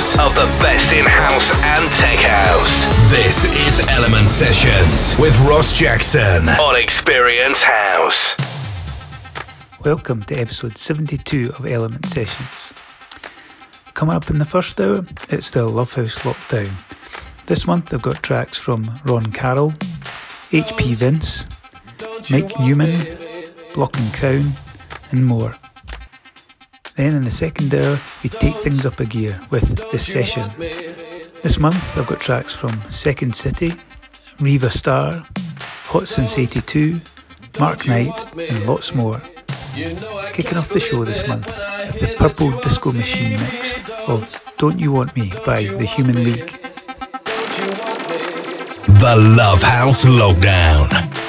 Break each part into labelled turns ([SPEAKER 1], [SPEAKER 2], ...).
[SPEAKER 1] hours of the best in house and tech house. This is Element Sessions with Ross Jackson on Experience House.
[SPEAKER 2] Welcome to episode 72 of Element Sessions. Coming up in the first hour, it's the Love House Lockdown. This month I've got tracks from Ron Carroll, HP Vince, Mike Newman, Block and Crown, and more. Then in the second hour, we take things up a gear with The Session. This month I've got tracks from Second City, Riva Starr, Hot Since 82, Mark Knight, and lots more. Kicking off the show this month with the Purple Disco Machine mix of Don't You Want Me by The Human League.
[SPEAKER 1] The Love House Lockdown.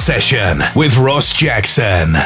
[SPEAKER 1] Session with Ross Jackson.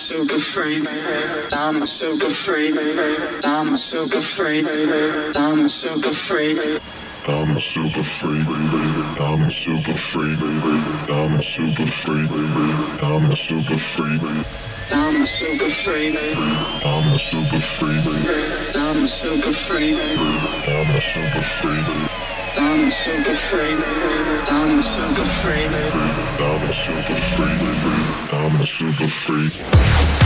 [SPEAKER 3] Super freak. I'm a super freak. I'm a super freak. I'm a super freak. I'm a super freak. I'm a super freak. I'm a super freak. I'm a super freak. I'm a super freak. I'm a super freak. I'm a super freak. I'm a super freak. I'm a super freak. I'm a super freak. I'm a super freak. I'm a super freak.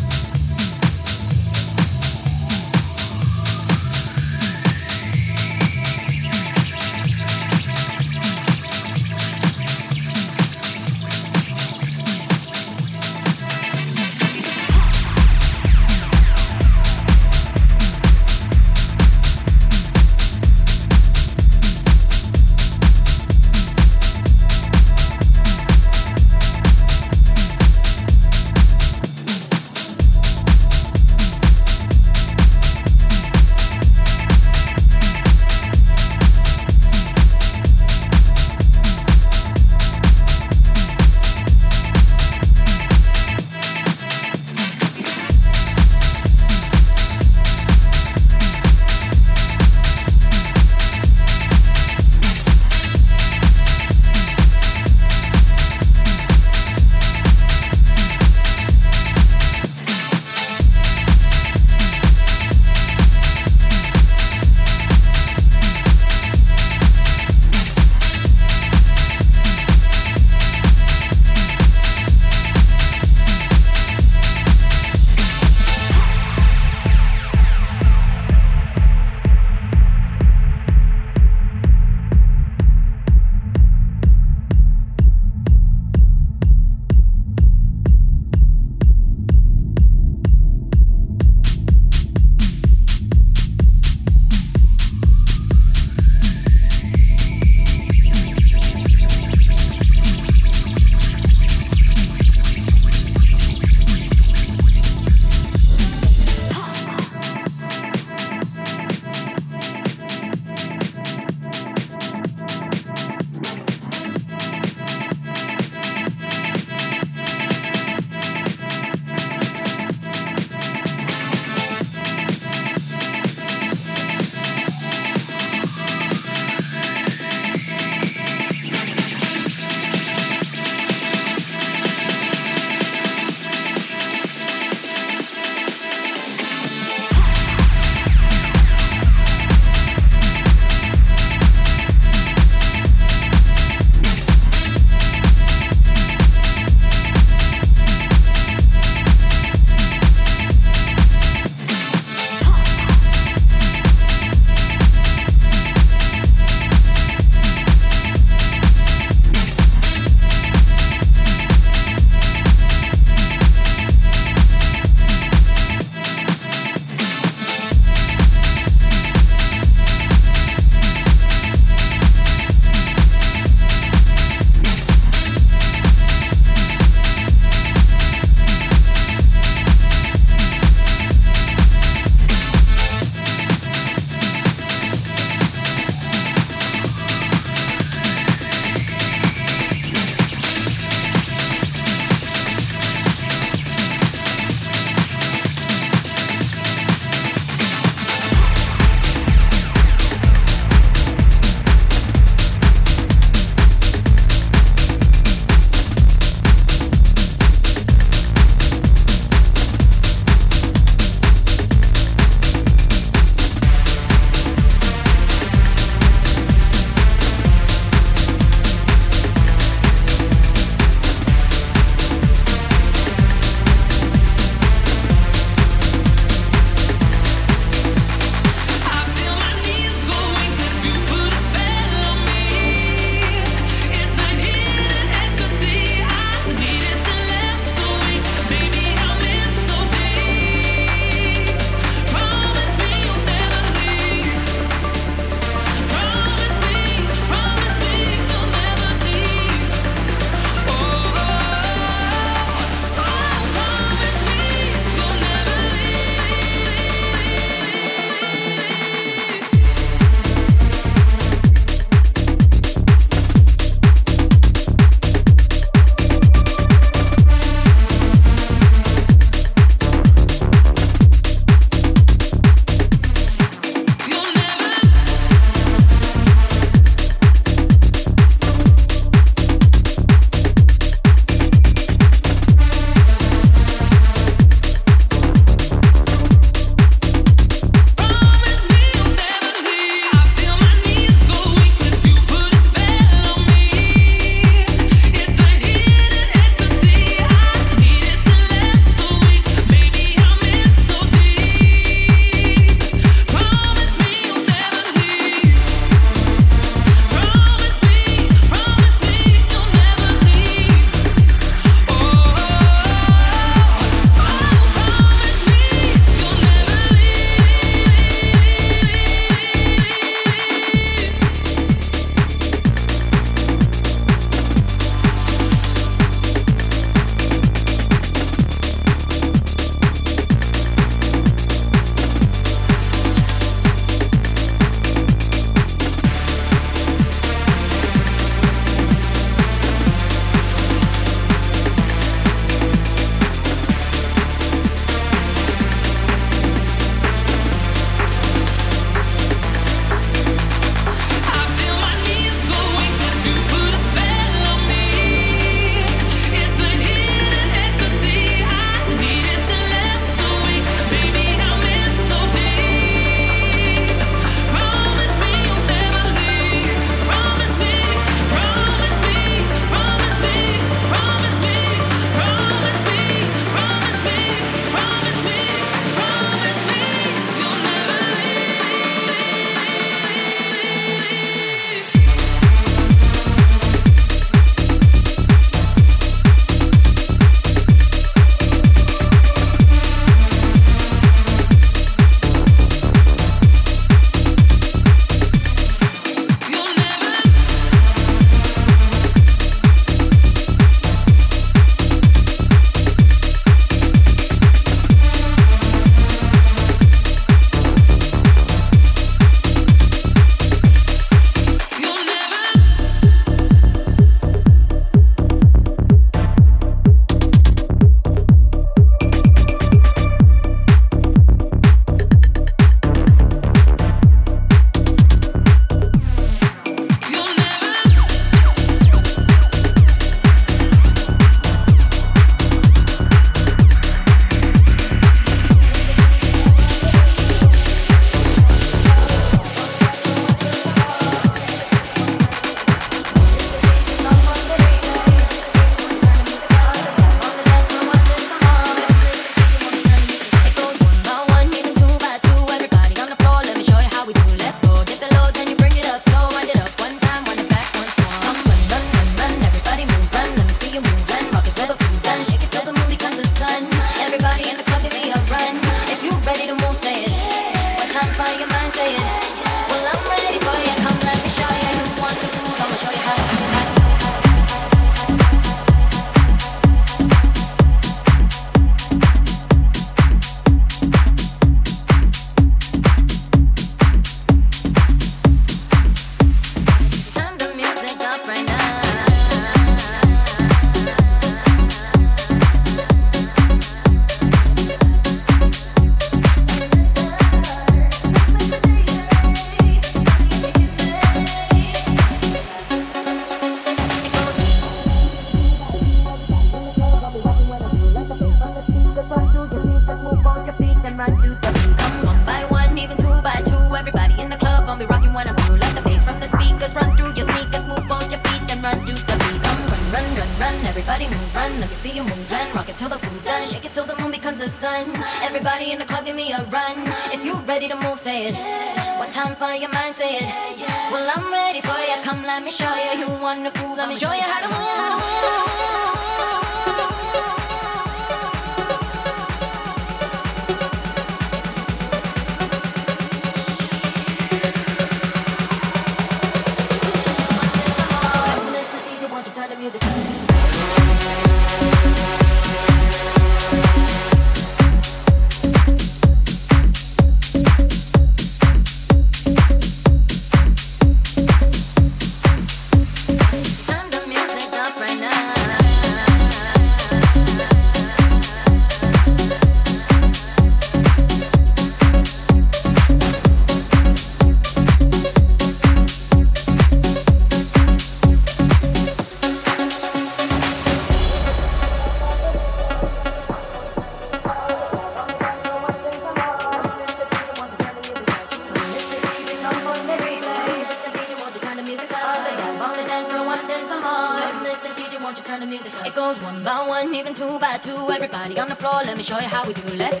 [SPEAKER 4] You how we do. Let's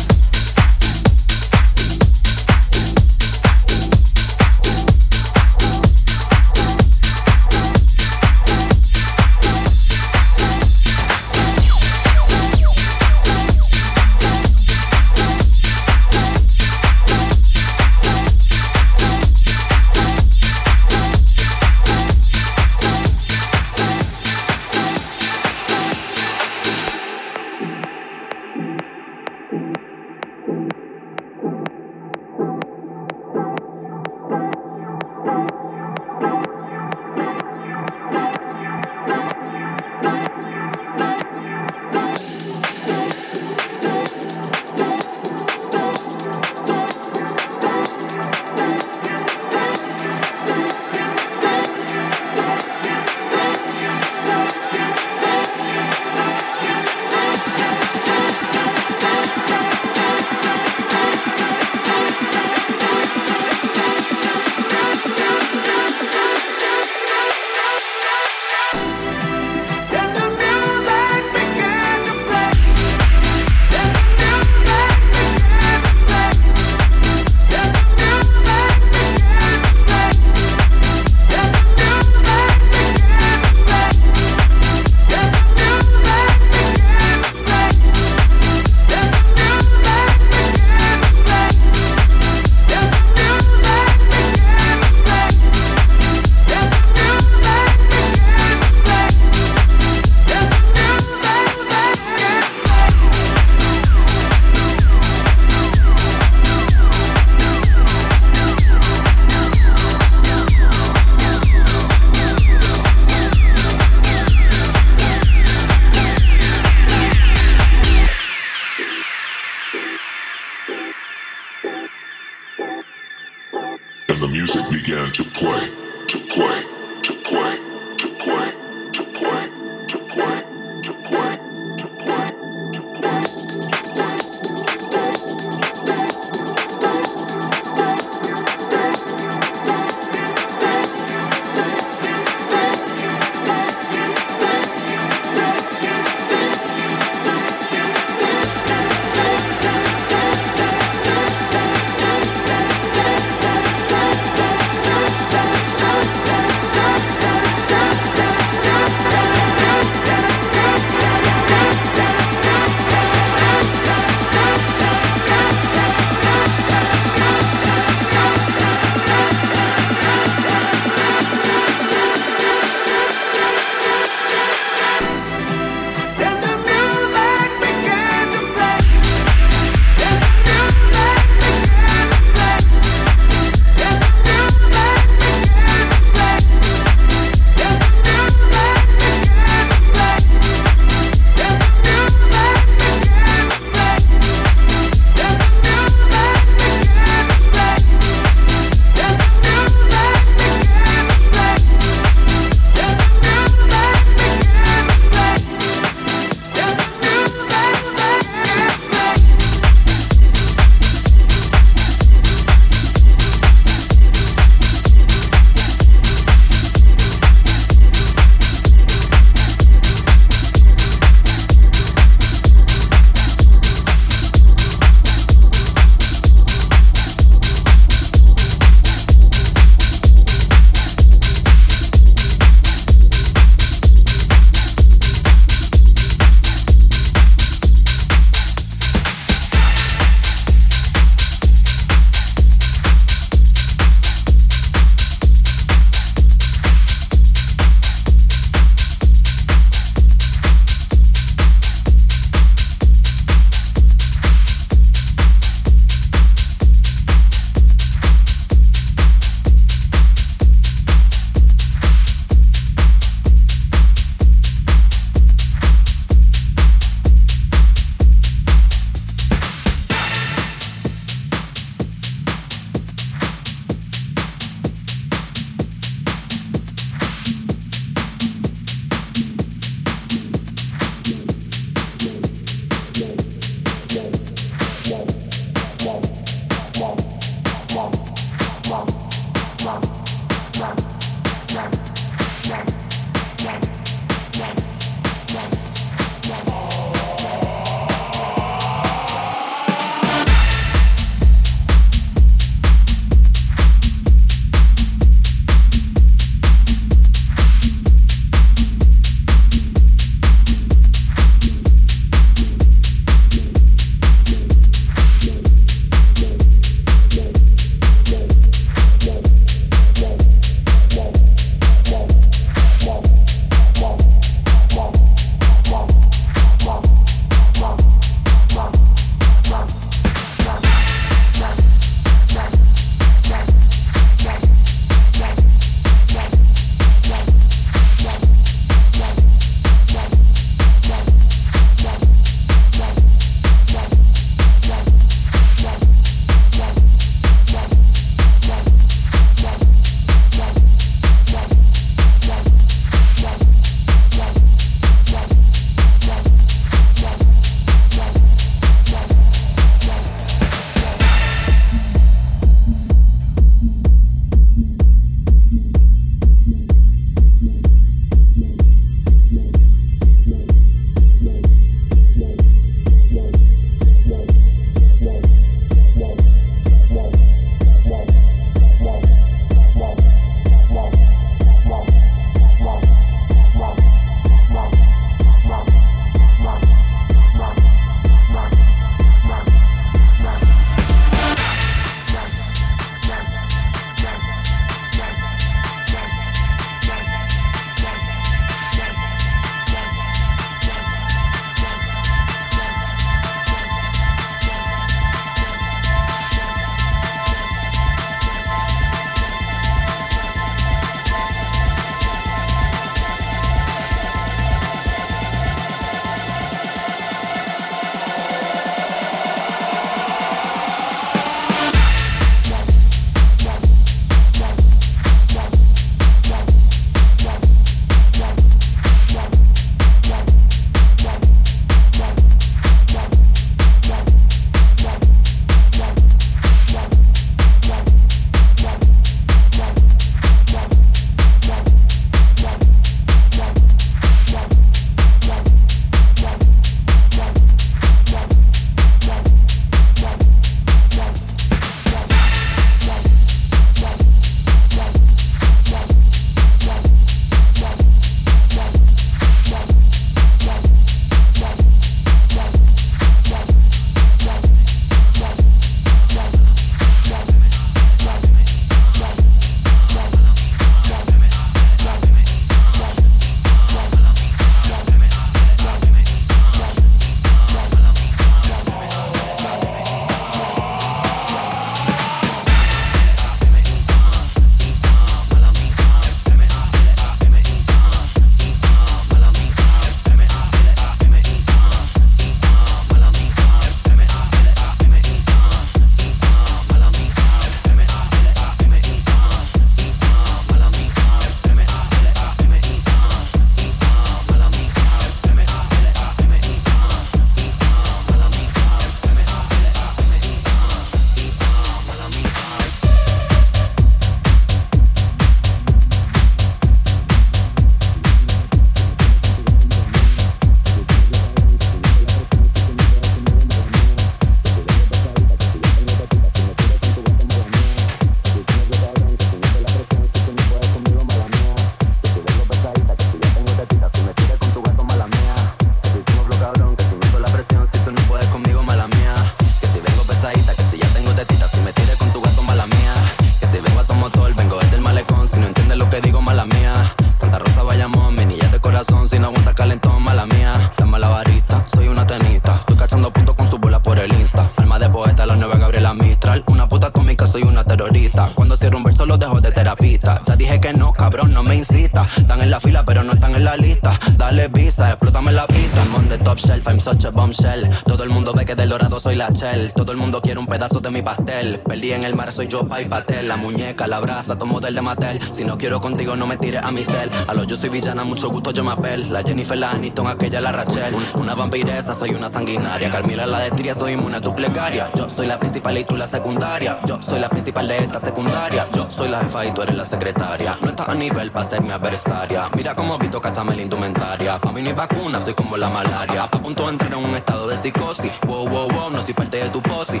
[SPEAKER 5] de. Perdí en el mar, soy yo, pa' y patel. La muñeca, la brasa, tomo del de Mattel. Si no quiero contigo, no me tires a mi cel. A lo yo soy villana, mucho gusto yo me apel. La Jennifer, la Aniston, aquella la Rachel. Una vampiresa, soy una sanguinaria. Carmila la destría, soy inmune a tu plegaria. Yo soy la principal y tú la secundaria. Yo soy la principal de esta secundaria. Yo soy la jefa y tú eres la secretaria. No estás a nivel para ser mi adversaria. Mira cómo visto cachame la indumentaria. Pa' mí hay vacuna, soy como la malaria. A punto de entrar en un estado de psicosis. Wow, wow, wow, no soy parte de tu posi.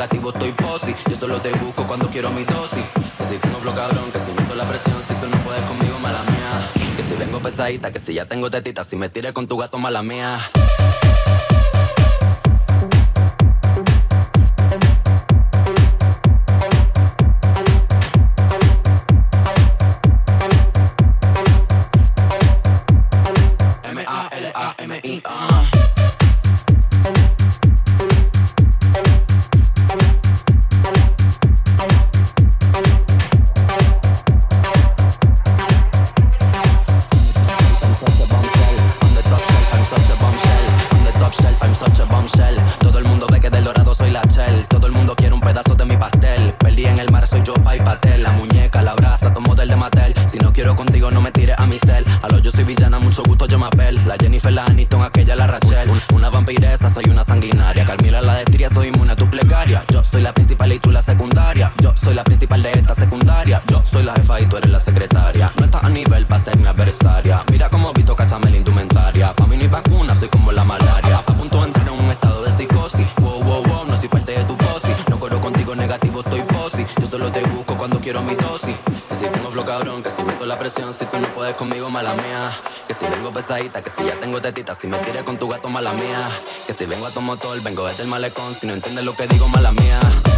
[SPEAKER 5] Negativo, estoy posi. Yo solo te busco cuando quiero mi dosis. Que si tengo flow cabrón, que si meto la presión, si tú no puedes conmigo, mala mía. Que si vengo pesadita, que si ya tengo tetita, si me tires con tu gato, mala mía.
[SPEAKER 6] Vengo vengo desde el malecón. Si no entiendes lo que digo, mala mía.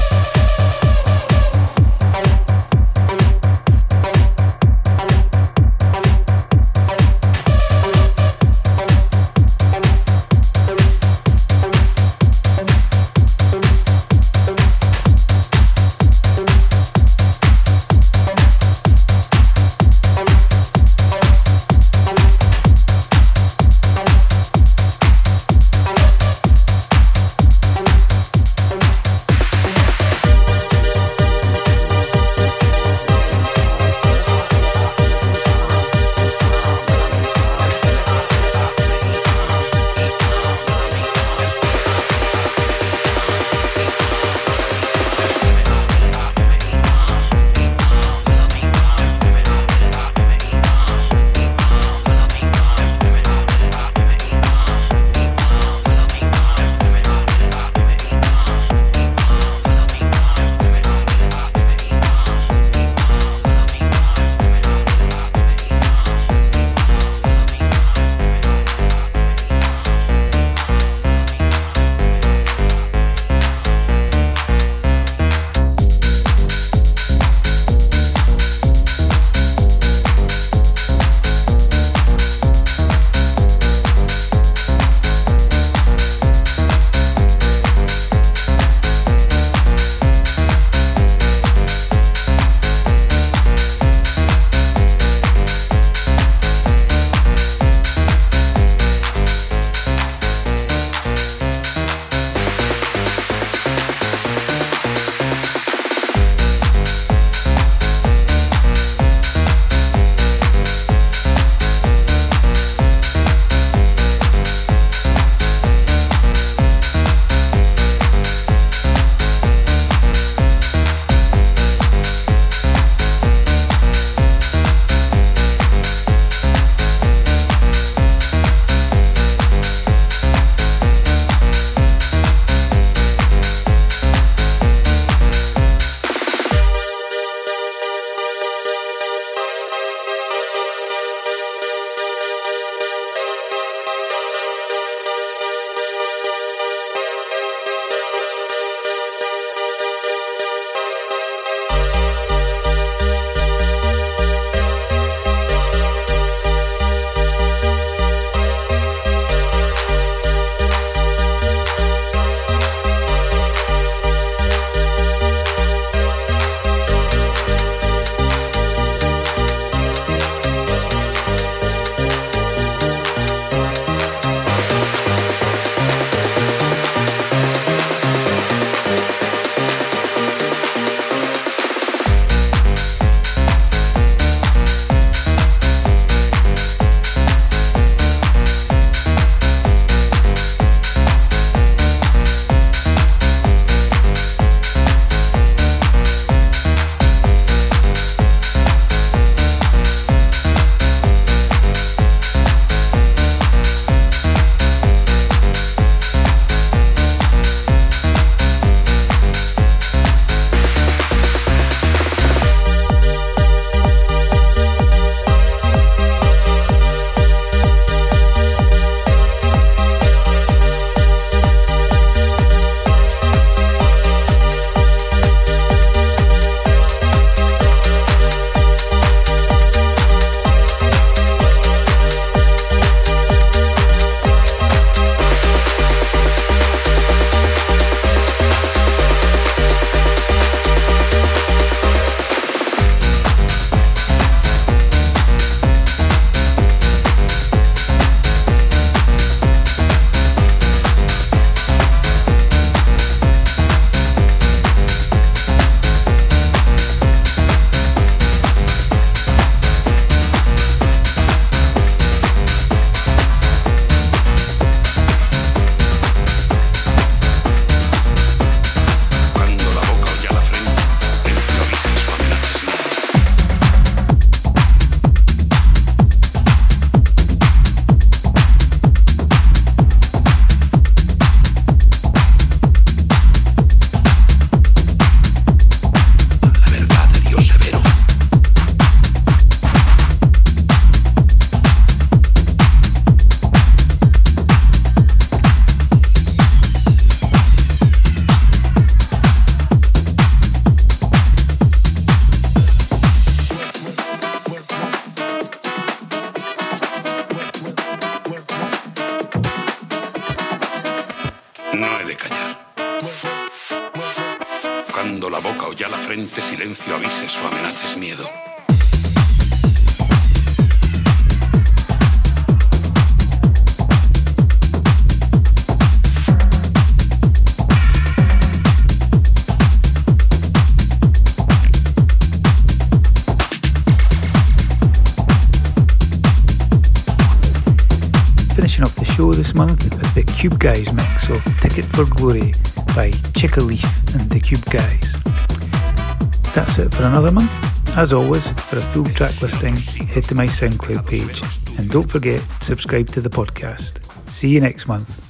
[SPEAKER 2] For Glory by Chicka Leaf and the Cube Guys. That's it for another month. As always, for a full track listing, head to my SoundCloud page and don't forget subscribe to the podcast. See you next month.